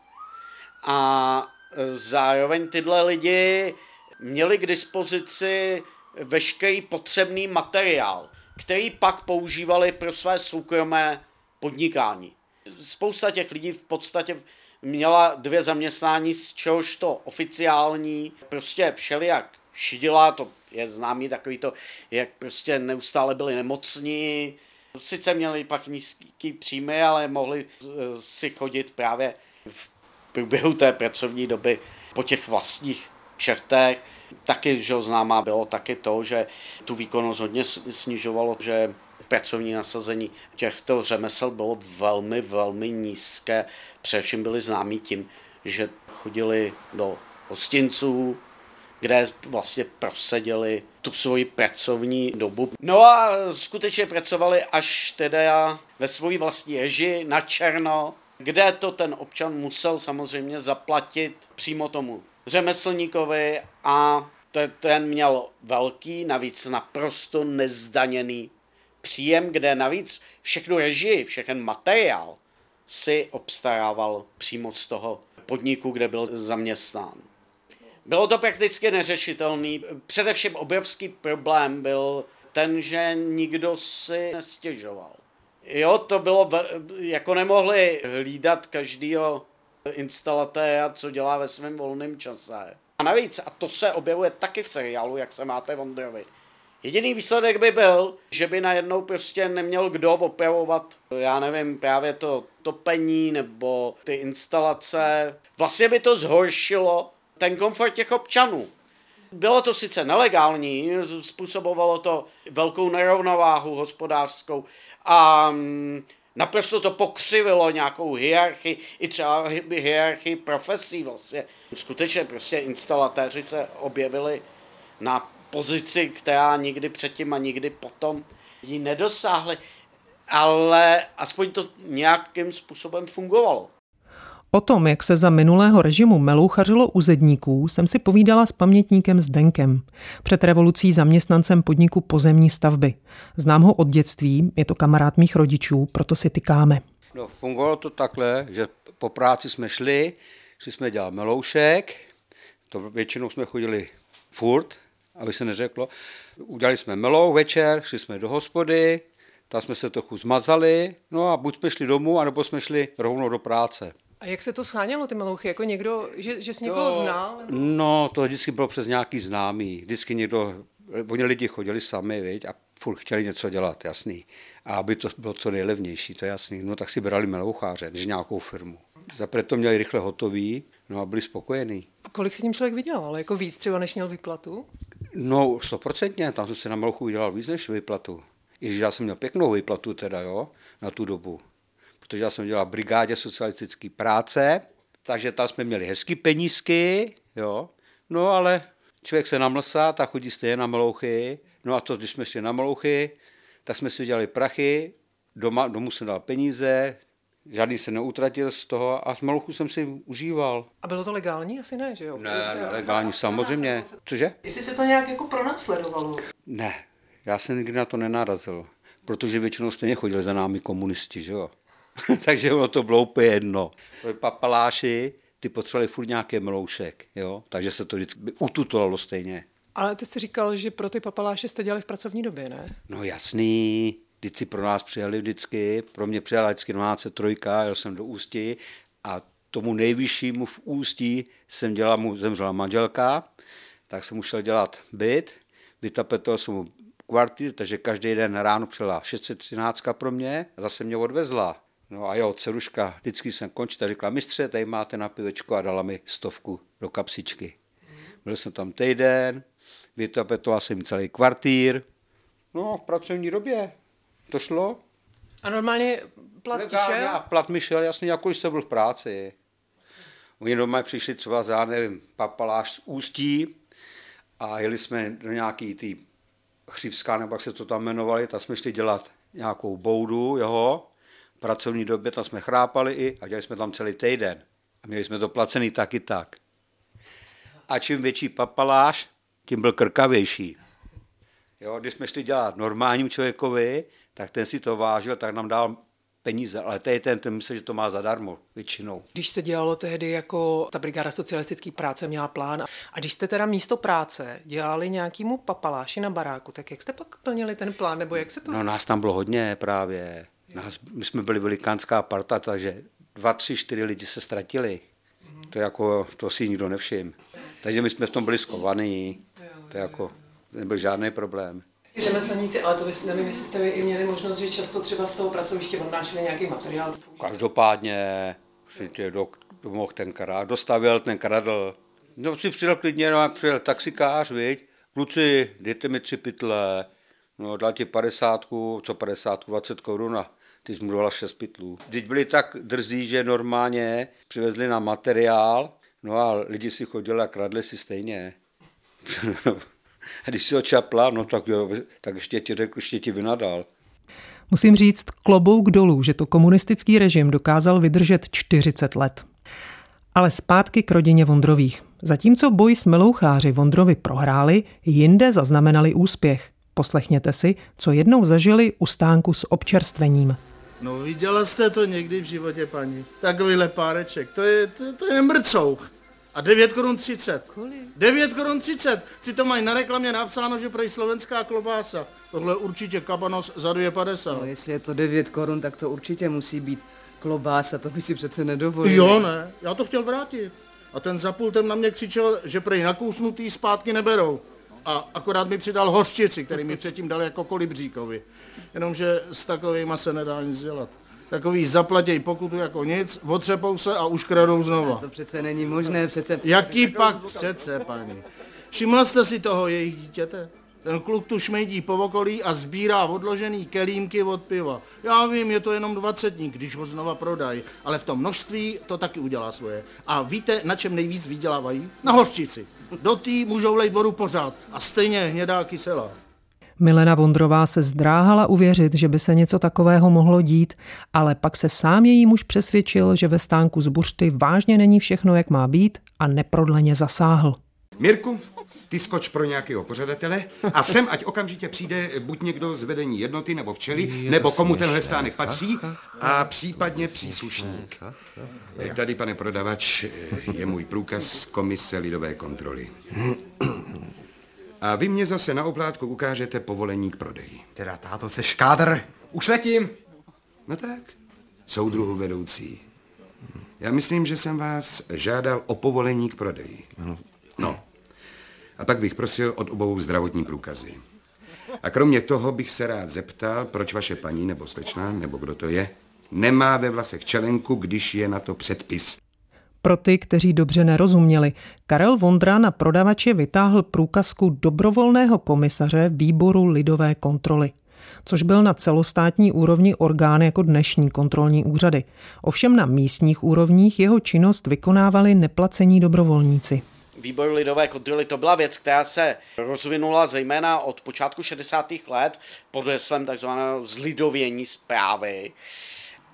A e, zároveň tyhle lidi měli k dispozici veškerý potřebný materiál, který pak používali pro své soukromé podnikání. Spousta těch lidí v podstatě měla dvě zaměstnání, z čehož to oficiální, prostě všelijak šidila, to je známý takový to, jak prostě neustále byli nemocní, sice měli pak nízký příjmy, ale mohli eh, si chodit právě v průběhu té pracovní doby po těch vlastních kšeftech. Taky, že známá bylo taky to, že tu výkonnost hodně snižovalo, že pracovní nasazení těchto řemesel bylo velmi, velmi nízké. Především byli známí tím, že chodili do hostinců, kde vlastně proseděli tu svoji pracovní dobu. No a skutečně pracovali až teda ve svoji vlastní reži na černo, kde to ten občan musel samozřejmě zaplatit přímo tomu řemeslníkovi a ten měl velký, navíc naprosto nezdaněný příjem, kde navíc všechnu režii, všechen materiál si obstarával přímo z toho podniku, kde byl zaměstnán. Bylo to prakticky neřešitelný. Především obrovský problém byl ten, že nikdo si nestěžoval. Jo, to bylo, jako nemohli hlídat každýho instalatéra, co dělá ve svém volném čase. A navíc, a to se objevuje taky v seriálu, jak se máte Vondrovi, Jediný výsledek by byl, že by najednou prostě neměl kdo opravovat, já nevím, právě to topení nebo ty instalace. Vlastně by to zhoršilo ten komfort těch občanů. Bylo to sice nelegální, způsobovalo to velkou nerovnováhu hospodářskou a mm, naprosto to pokřivilo nějakou hierarchii, i třeba hierarchii profesí vlastně. Skutečně prostě instalatéři se objevili na pozici, která nikdy předtím a nikdy potom ji nedosáhli, ale aspoň to nějakým způsobem fungovalo. O tom, jak se za minulého režimu melouchařilo u zedníků, jsem si povídala s pamětníkem Zdenkem, před revolucí zaměstnancem podniku pozemní stavby. Znám ho od dětství, je to kamarád mých rodičů, proto si tykáme. No, fungovalo to takhle, že po práci jsme šli, šli jsme dělat meloušek, to většinou jsme chodili furt, aby se neřeklo. Udělali jsme melou večer, šli jsme do hospody, tam jsme se trochu zmazali, no a buď jsme šli domů, anebo jsme šli rovnou do práce. A jak se to schánělo, ty melouchy? Jako někdo, že, že jsi někoho to, znal? Nebo? No, to vždycky bylo přes nějaký známý. Vždycky někdo, oni lidi chodili sami, viď, a furt chtěli něco dělat, jasný. A aby to bylo co nejlevnější, to je jasný. No tak si brali meloucháře, než nějakou firmu. Zapřed to měli rychle hotový, no a byli spokojení. Kolik si tím člověk vydělal? Jako víc třeba, než měl výplatu? No, stoprocentně, tam jsem si na Melchu vydělal víc než výplatu. Ježíš, já jsem měl pěknou výplatu teda, jo, na tu dobu. Protože já jsem dělal v brigádě socialistické práce, takže tam jsme měli hezký penízky, jo. No ale člověk se namlsá, tak chodí stejně na melouchy. No a to, když jsme šli na melouchy, tak jsme si vydělali prachy, doma, domů jsem dal peníze, Žádný se neutratil z toho a smaluchu jsem si užíval. A bylo to legální? Asi ne, že jo? Ne, legální samozřejmě. Cože? Jestli se to nějak jako pronásledovalo? Ne, já jsem nikdy na to nenarazil, protože většinou stejně chodili za námi komunisti, že jo? Takže bylo to bylo úplně jedno. Papaláši, ty potřebovali furt nějaký meloušek, jo? Takže se to vždycky ututolalo stejně. Ale ty jsi říkal, že pro ty papaláše jste dělali v pracovní době, ne? No jasný, Vždycky pro nás přijeli vždycky, pro mě přijela vždycky 1203, jel jsem do Ústí a tomu nejvyššímu v Ústí jsem dělal, mu zemřela manželka, tak jsem musel dělat byt, vytapetal jsem mu kvartír, takže každý den ráno přijela 613 pro mě a zase mě odvezla. No a jo, ceruška, vždycky jsem končil, řekla, mistře, tady máte na pivečko a dala mi stovku do kapsičky. Byl jsem tam týden, vytapetoval jsem celý kvartír, no v pracovní době, to šlo. A normálně plat ti šel? A plat mi šel, jasně, jako jsem byl v práci. Oni doma přišli třeba za, nevím, papaláš z Ústí a jeli jsme do nějaký tý chřipská, nebo jak se to tam jmenovali, tak jsme šli dělat nějakou boudu, jeho, pracovní době, tam jsme chrápali i a dělali jsme tam celý týden. A měli jsme to placený tak i tak. A čím větší papaláš, tím byl krkavější. Jo, když jsme šli dělat normálním člověkovi, tak ten si to vážil, tak nám dal peníze, ale je ten, ten myslí, že to má zadarmo většinou. Když se dělalo tehdy jako ta brigáda socialistické práce měla plán a když jste teda místo práce dělali nějakýmu papaláši na baráku, tak jak jste pak plnili ten plán, nebo jak se to... No nás tam bylo hodně právě. Nás, my jsme byli velikánská parta, takže dva, tři, čtyři lidi se ztratili. To, jako, to si nikdo nevšim. Takže my jsme v tom byli skovaní. To jako nebyl žádný problém. Řemeslníci, ale to vy, nevím, jestli jste vy i měli možnost, že často třeba z toho pracoviště odnášeli nějaký materiál. Každopádně si tě do, mohl ten karát, dostavil ten karadl. No si přijel klidně, no, přijel taxikář, viď? Kluci, dejte mi tři pytle. No, dal ti padesátku, co padesátku, 20 korun a ty jsi šest pytlů. Teď byli tak drzí, že normálně přivezli na materiál, no a lidi si chodili a kradli si stejně. A když si ho čapla, no tak, jo, tak ještě ti řekl, ještě ti vynadal. Musím říct klobouk dolů, že to komunistický režim dokázal vydržet 40 let. Ale zpátky k rodině Vondrových. Zatímco boj s meloucháři Vondrovi prohráli, jinde zaznamenali úspěch. Poslechněte si, co jednou zažili u stánku s občerstvením. No viděla jste to někdy v životě, paní? Takovýhle páreček, to je, to, to je mrcouch. A 9 korun 30. Kolik? 9 korun 30. Přitom mají na reklamě napsáno, že pro slovenská klobása. Tohle určitě kabanos za 2,50. No, jestli je to 9 korun, tak to určitě musí být klobása, to by si přece nedovolil. Jo, ne, já to chtěl vrátit. A ten za pultem na mě křičel, že prej nakousnutý zpátky neberou. A akorát mi přidal hořčici, který mi předtím dal jako kolibříkovi. Jenomže s takovýma se nedá nic dělat. Takový zaplatěj pokutu jako nic, otřepou se a už kradou znova. To přece není možné, přece... Jaký pak přece, paní? Všimla jste si toho jejich dítěte? Ten kluk tu šmejdí po okolí a sbírá odložený kelímky od piva. Já vím, je to jenom dvacetník, když ho znova prodají, ale v tom množství to taky udělá svoje. A víte, na čem nejvíc vydělávají? Na hořčici. Do tý můžou lejt vodu pořád a stejně hnědá kyselá. Milena Vondrová se zdráhala uvěřit, že by se něco takového mohlo dít, ale pak se sám její muž přesvědčil, že ve stánku z Buřty vážně není všechno, jak má být a neprodleně zasáhl. Mirku, ty skoč pro nějakého pořadatele a sem ať okamžitě přijde buď někdo z vedení jednoty nebo včely, nebo komu tenhle stánek patří a případně příslušník. Tady, pane prodavač, je můj průkaz komise lidové kontroly. A vy mě zase na oplátku ukážete povolení k prodeji. Teda táto se škádr, už letím. No tak, soudruhu vedoucí. Já myslím, že jsem vás žádal o povolení k prodeji. No. A pak bych prosil od obou zdravotní průkazy. A kromě toho bych se rád zeptal, proč vaše paní nebo slečna, nebo kdo to je, nemá ve vlasech čelenku, když je na to předpis. Pro ty, kteří dobře nerozuměli, Karel Vondra na prodavače vytáhl průkazku dobrovolného komisaře výboru lidové kontroly což byl na celostátní úrovni orgán jako dnešní kontrolní úřady. Ovšem na místních úrovních jeho činnost vykonávali neplacení dobrovolníci. Výbor lidové kontroly to byla věc, která se rozvinula zejména od počátku 60. let pod heslem takzvaného zlidovění zprávy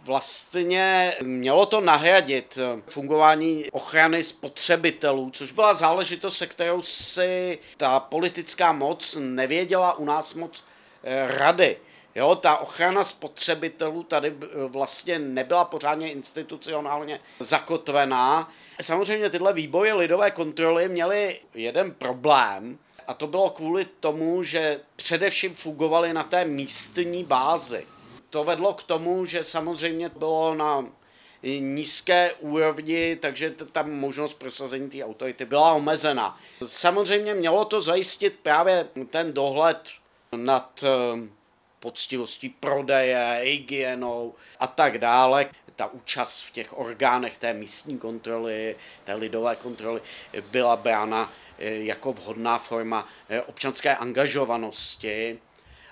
vlastně mělo to nahradit fungování ochrany spotřebitelů, což byla záležitost, se kterou si ta politická moc nevěděla u nás moc eh, rady. Jo, ta ochrana spotřebitelů tady vlastně nebyla pořádně institucionálně zakotvená. Samozřejmě tyhle výboje lidové kontroly měly jeden problém, a to bylo kvůli tomu, že především fungovaly na té místní bázi to vedlo k tomu, že samozřejmě bylo na nízké úrovni, takže tam možnost prosazení té autority byla omezena. Samozřejmě mělo to zajistit právě ten dohled nad eh, poctivostí prodeje, hygienou a tak dále. Ta účast v těch orgánech té místní kontroly, té lidové kontroly byla brána eh, jako vhodná forma eh, občanské angažovanosti.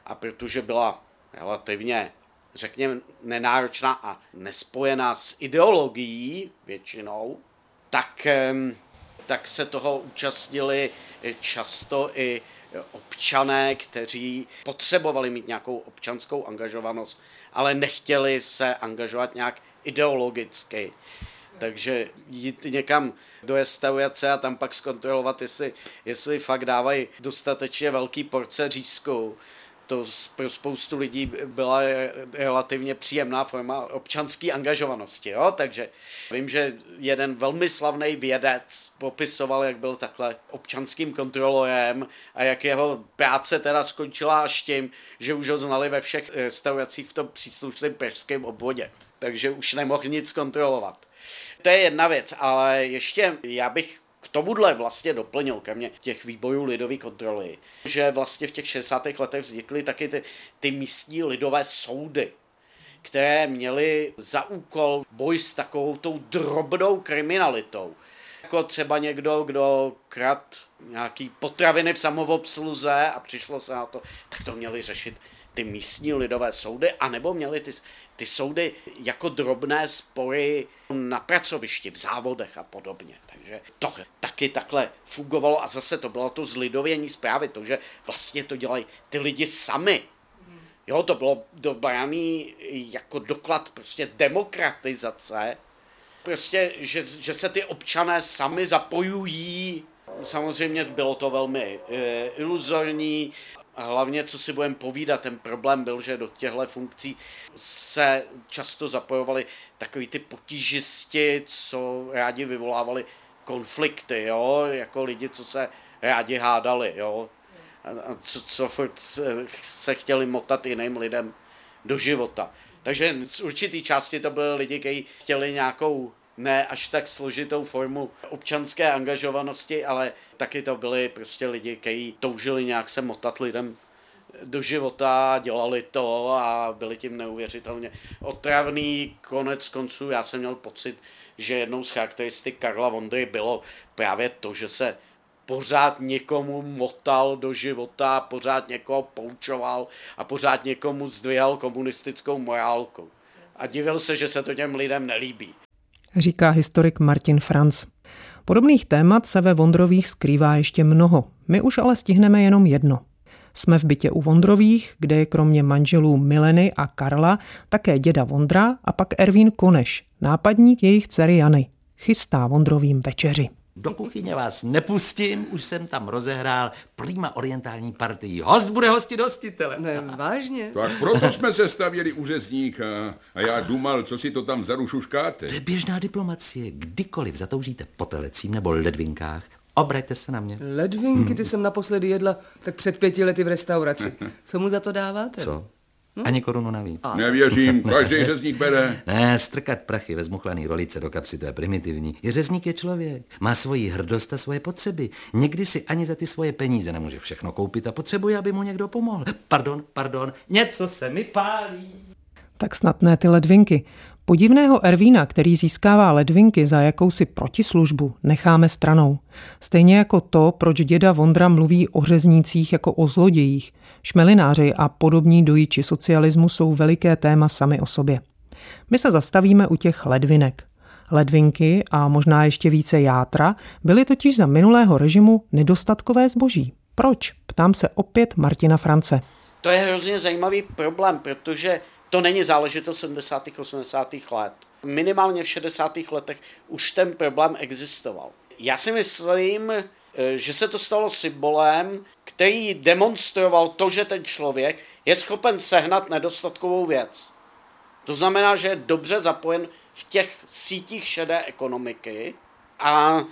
A protože byla relativně řekněme, nenáročná a nespojená s ideologií většinou, tak, tak se toho účastnili často i občané, kteří potřebovali mít nějakou občanskou angažovanost, ale nechtěli se angažovat nějak ideologicky. Takže jít někam do restaurace a tam pak zkontrolovat, jestli, jestli fakt dávají dostatečně velký porce řízku, to pro spoustu lidí byla relativně příjemná forma občanské angažovanosti. Jo? Takže vím, že jeden velmi slavný vědec popisoval, jak byl takhle občanským kontrolorem a jak jeho práce teda skončila až tím, že už ho znali ve všech restauracích v tom příslušném pražském obvodě. Takže už nemohl nic kontrolovat. To je jedna věc, ale ještě já bych k tomuhle vlastně doplnil ke mně těch výbojů lidové kontroly, že vlastně v těch 60. letech vznikly taky ty, ty místní lidové soudy, které měly za úkol boj s takovou tou drobnou kriminalitou. Jako třeba někdo, kdo krad nějaký potraviny v samovobsluze a přišlo se na to, tak to měli řešit ty místní lidové soudy, anebo měly ty, ty soudy jako drobné spory na pracovišti, v závodech a podobně. Takže to taky takhle fungovalo a zase to bylo to zlidovění zprávy, to, že vlastně to dělají ty lidi sami. Jo, to bylo dobraný jako doklad prostě demokratizace, prostě, že, že se ty občané sami zapojují Samozřejmě bylo to velmi e, iluzorní, a hlavně, co si budeme povídat, ten problém byl, že do těchto funkcí se často zapojovali takový ty potížisti, co rádi vyvolávali konflikty, jo? jako lidi, co se rádi hádali, jo? A co, co furt se chtěli motat jiným lidem do života. Takže z určitý části to byly lidi, kteří chtěli nějakou ne až tak složitou formu občanské angažovanosti, ale taky to byli prostě lidi, kteří toužili nějak se motat lidem do života, dělali to a byli tím neuvěřitelně otravný. Konec konců já jsem měl pocit, že jednou z charakteristik Karla Vondry bylo právě to, že se pořád někomu motal do života, pořád někoho poučoval a pořád někomu zdvihal komunistickou morálku. A divil se, že se to těm lidem nelíbí říká historik Martin Franz. Podobných témat se ve Vondrových skrývá ještě mnoho. My už ale stihneme jenom jedno. Jsme v bytě u Vondrových, kde je kromě manželů Mileny a Karla také děda Vondra a pak Ervín Koneš, nápadník jejich dcery Jany. Chystá Vondrovým večeři. Do kuchyně vás nepustím, už jsem tam rozehrál prýma orientální partii. Host bude hostit hostitele. Ne, vážně? Tak proto jsme se stavěli u řezníka a já dumal, co si to tam zarušuškáte. To je běžná diplomacie. Kdykoliv zatoužíte po telecím nebo ledvinkách, obraťte se na mě. Ledvinky, ty jsem naposledy jedla tak před pěti lety v restauraci. Co mu za to dáváte? Co? Hm? Ani korunu navíc. A. Nevěřím, každý řezník bere. Ne, strkat prachy ve zmuchlaný rolice do kapsy, to je primitivní. I řezník je člověk. Má svoji hrdost a svoje potřeby. Někdy si ani za ty svoje peníze nemůže všechno koupit a potřebuje, aby mu někdo pomohl. Pardon, pardon, něco se mi pálí. Tak snad ne ty ledvinky. Podivného Ervína, který získává ledvinky za jakousi protislužbu, necháme stranou. Stejně jako to, proč děda Vondra mluví o řeznících jako o zlodějích. Šmelináři a podobní dojiči socialismu jsou veliké téma sami o sobě. My se zastavíme u těch ledvinek. Ledvinky a možná ještě více játra byly totiž za minulého režimu nedostatkové zboží. Proč? Ptám se opět Martina France. To je hrozně zajímavý problém, protože to není záležitost 70. 80. let. Minimálně v 60. letech už ten problém existoval. Já si myslím, eh, že se to stalo symbolem, který demonstroval to, že ten člověk je schopen sehnat nedostatkovou věc. To znamená, že je dobře zapojen v těch sítích šedé ekonomiky a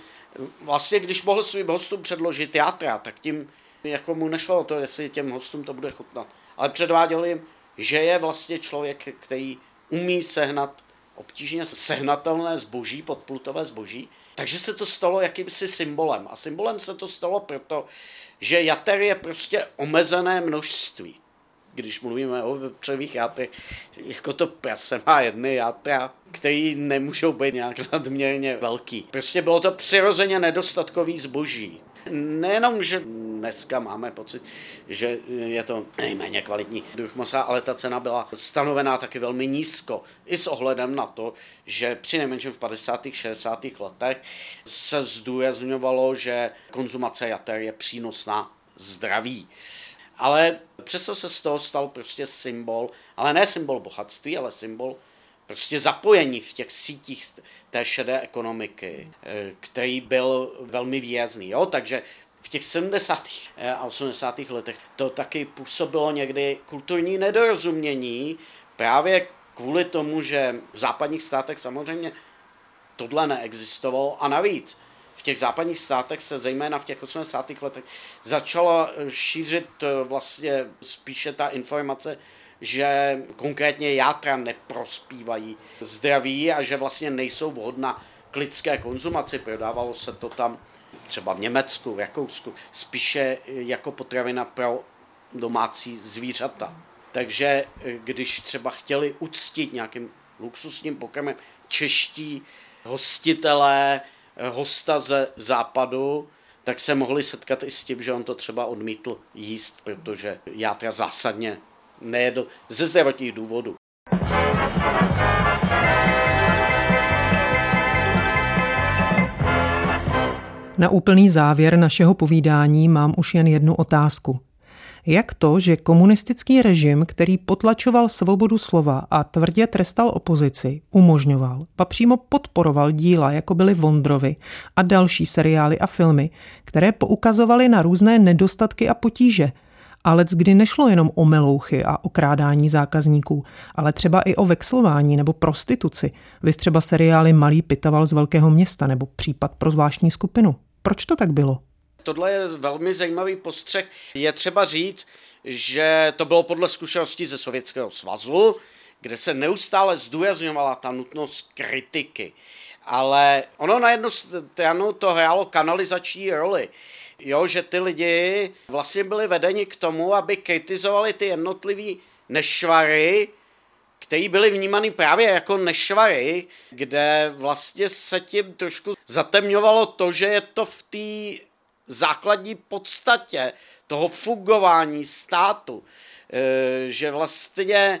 vlastně, když mohl svým hostům předložit játra, tak tím jako mu nešlo o to, jestli těm hostům to bude chutnat. Ale předváděl jim, že je vlastně člověk, který umí sehnat obtížně sehnatelné zboží, podplutové zboží, takže se to stalo jakýmsi symbolem. A symbolem se to stalo proto, že jater je prostě omezené množství. Když mluvíme o vepřových játrech, jako to prase má jedny játra, který nemůžou být nějak nadměrně velký. Prostě bylo to přirozeně nedostatkový zboží. Nejenom, že dneska máme pocit, že je to nejméně kvalitní druh masa, ale ta cena byla stanovená taky velmi nízko. I s ohledem na to, že při nejmenším v 50. 60. letech se zdůrazňovalo, že konzumace jater je přínosná zdraví. Ale přesto se z toho stal prostě symbol, ale ne symbol bohatství, ale symbol prostě zapojení v těch sítích té šedé ekonomiky, eh, který byl velmi výrazný. Jo? Takže těch 70. a 80. letech to taky působilo někdy kulturní nedorozumění právě kvůli tomu, že v západních státech samozřejmě tohle neexistovalo a navíc v těch západních státech se zejména v těch 80. letech začala šířit eh, vlastně spíše ta informace, že konkrétně játra neprospívají zdraví a že vlastně nejsou vhodná k lidské konzumaci. Prodávalo se to tam třeba v Německu, v Rakousku, spíše jako potravina pro domácí zvířata. Takže eh, když třeba chtěli uctit nějakým luxusním pokrmem čeští hostitelé eh, hosta ze západu, tak se mohli setkat i s tím, že on to třeba odmítl jíst, protože játra zásadně nejedl ze zdravotních důvodů. Na úplný závěr našeho povídání mám už jen jednu otázku. Jak to, že komunistický režim, který potlačoval svobodu slova a tvrdě trestal opozici, umožňoval, pa přímo podporoval díla, jako byly Vondrovy a další seriály a filmy, které poukazovaly na různé nedostatky a potíže, ale kdy nešlo jenom o melouchy a okrádání zákazníků, ale třeba i o vexlování nebo prostituci, vy třeba seriály Malý pitaval z velkého města nebo Případ pro zvláštní skupinu. Proč to tak bylo? Tohle je velmi zajímavý postřeh. Je třeba říct, že to bylo podle zkušeností ze Sovětského svazu, kde se neustále zdůrazňovala ta nutnost kritiky. Ale ono na jednu stranu to hrálo kanalizační roli. Jo, že ty lidi vlastně byli vedeni k tomu, aby kritizovali ty jednotlivý nešvary, který byly vnímaný právě jako nešvary, kde vlastně se tím trošku zatemňovalo to, že je to v té základní podstatě toho fungování státu, e, že vlastně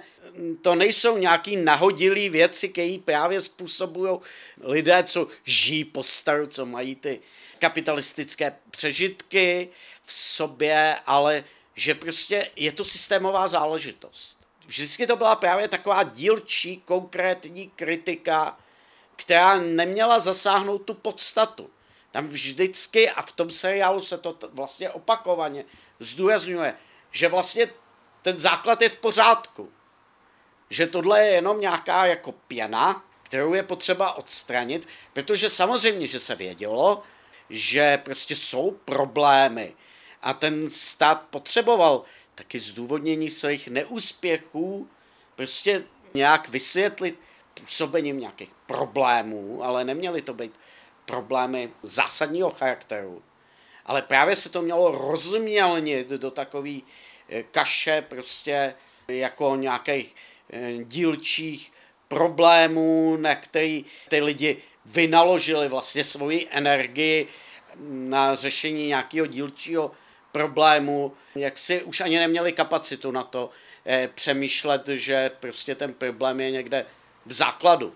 to nejsou nějaký nahodilý věci, které právě způsobují lidé, co žijí po staru, co mají ty kapitalistické přežitky v sobě, ale že prostě je to systémová záležitost. Vždycky to byla právě taková dílčí, konkrétní kritika, která neměla zasáhnout tu podstatu. Tam vždycky, a v tom seriálu se to vlastně opakovaně zdůrazňuje, že vlastně ten základ je v pořádku. Že tohle je jenom nějaká jako pěna, kterou je potřeba odstranit, protože samozřejmě, že se vědělo, že prostě jsou problémy a ten stát potřeboval taky zdůvodnění svých neúspěchů prostě nějak vysvětlit působením nějakých problémů, ale neměly to být problémy zásadního charakteru. Ale právě se to mělo rozmělnit do takové eh, kaše prostě jako nějakých eh, dílčích problémů, na který ty lidi vynaložili vlastně svoji energii na řešení nějakého dílčího problému, jak si už ani neměli kapacitu na to eh, přemýšlet, že prostě ten problém je někde v základu.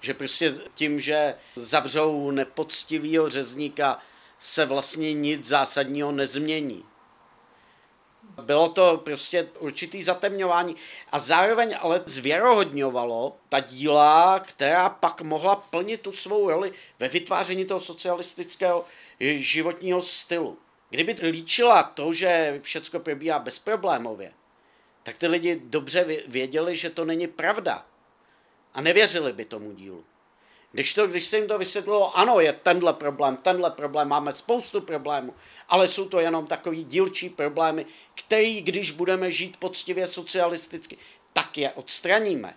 Že prostě tím, že zavřou nepoctivýho řezníka, se vlastně nic zásadního nezmění. Bylo to prostě určitý zatemňování a zároveň ale zvěrohodňovalo ta díla, která pak mohla plnit tu svou roli ve vytváření toho socialistického životního stylu. Kdyby líčila to, že všechno probíhá bezproblémově, tak ty lidi dobře věděli, že to není pravda a nevěřili by tomu dílu. Když, to, když se jim to vysvětlilo, ano, je tenhle problém, tenhle problém, máme spoustu problémů, ale jsou to jenom takový dílčí problémy, který, když budeme žít poctivě socialisticky, tak je odstraníme.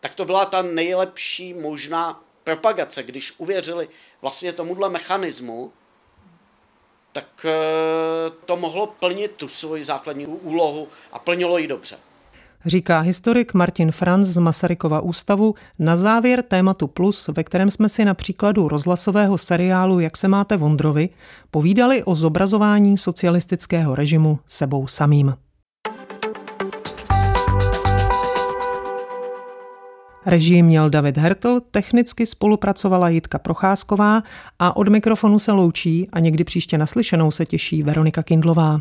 Tak to byla ta nejlepší možná propagace, když uvěřili vlastně tomuhle mechanismu, tak eh, to mohlo plnit tu svoji základní úlohu a plnilo ji dobře. Říká historik Martin Franz z Masarykova ústavu na závěr tématu Plus, ve kterém jsme si na příkladu rozhlasového seriálu Jak se máte Vondrovi povídali o zobrazování socialistického režimu sebou samým. Režim měl David Hertl, technicky spolupracovala Jitka Procházková a od mikrofonu se loučí a někdy příště naslyšenou se těší Veronika Kindlová.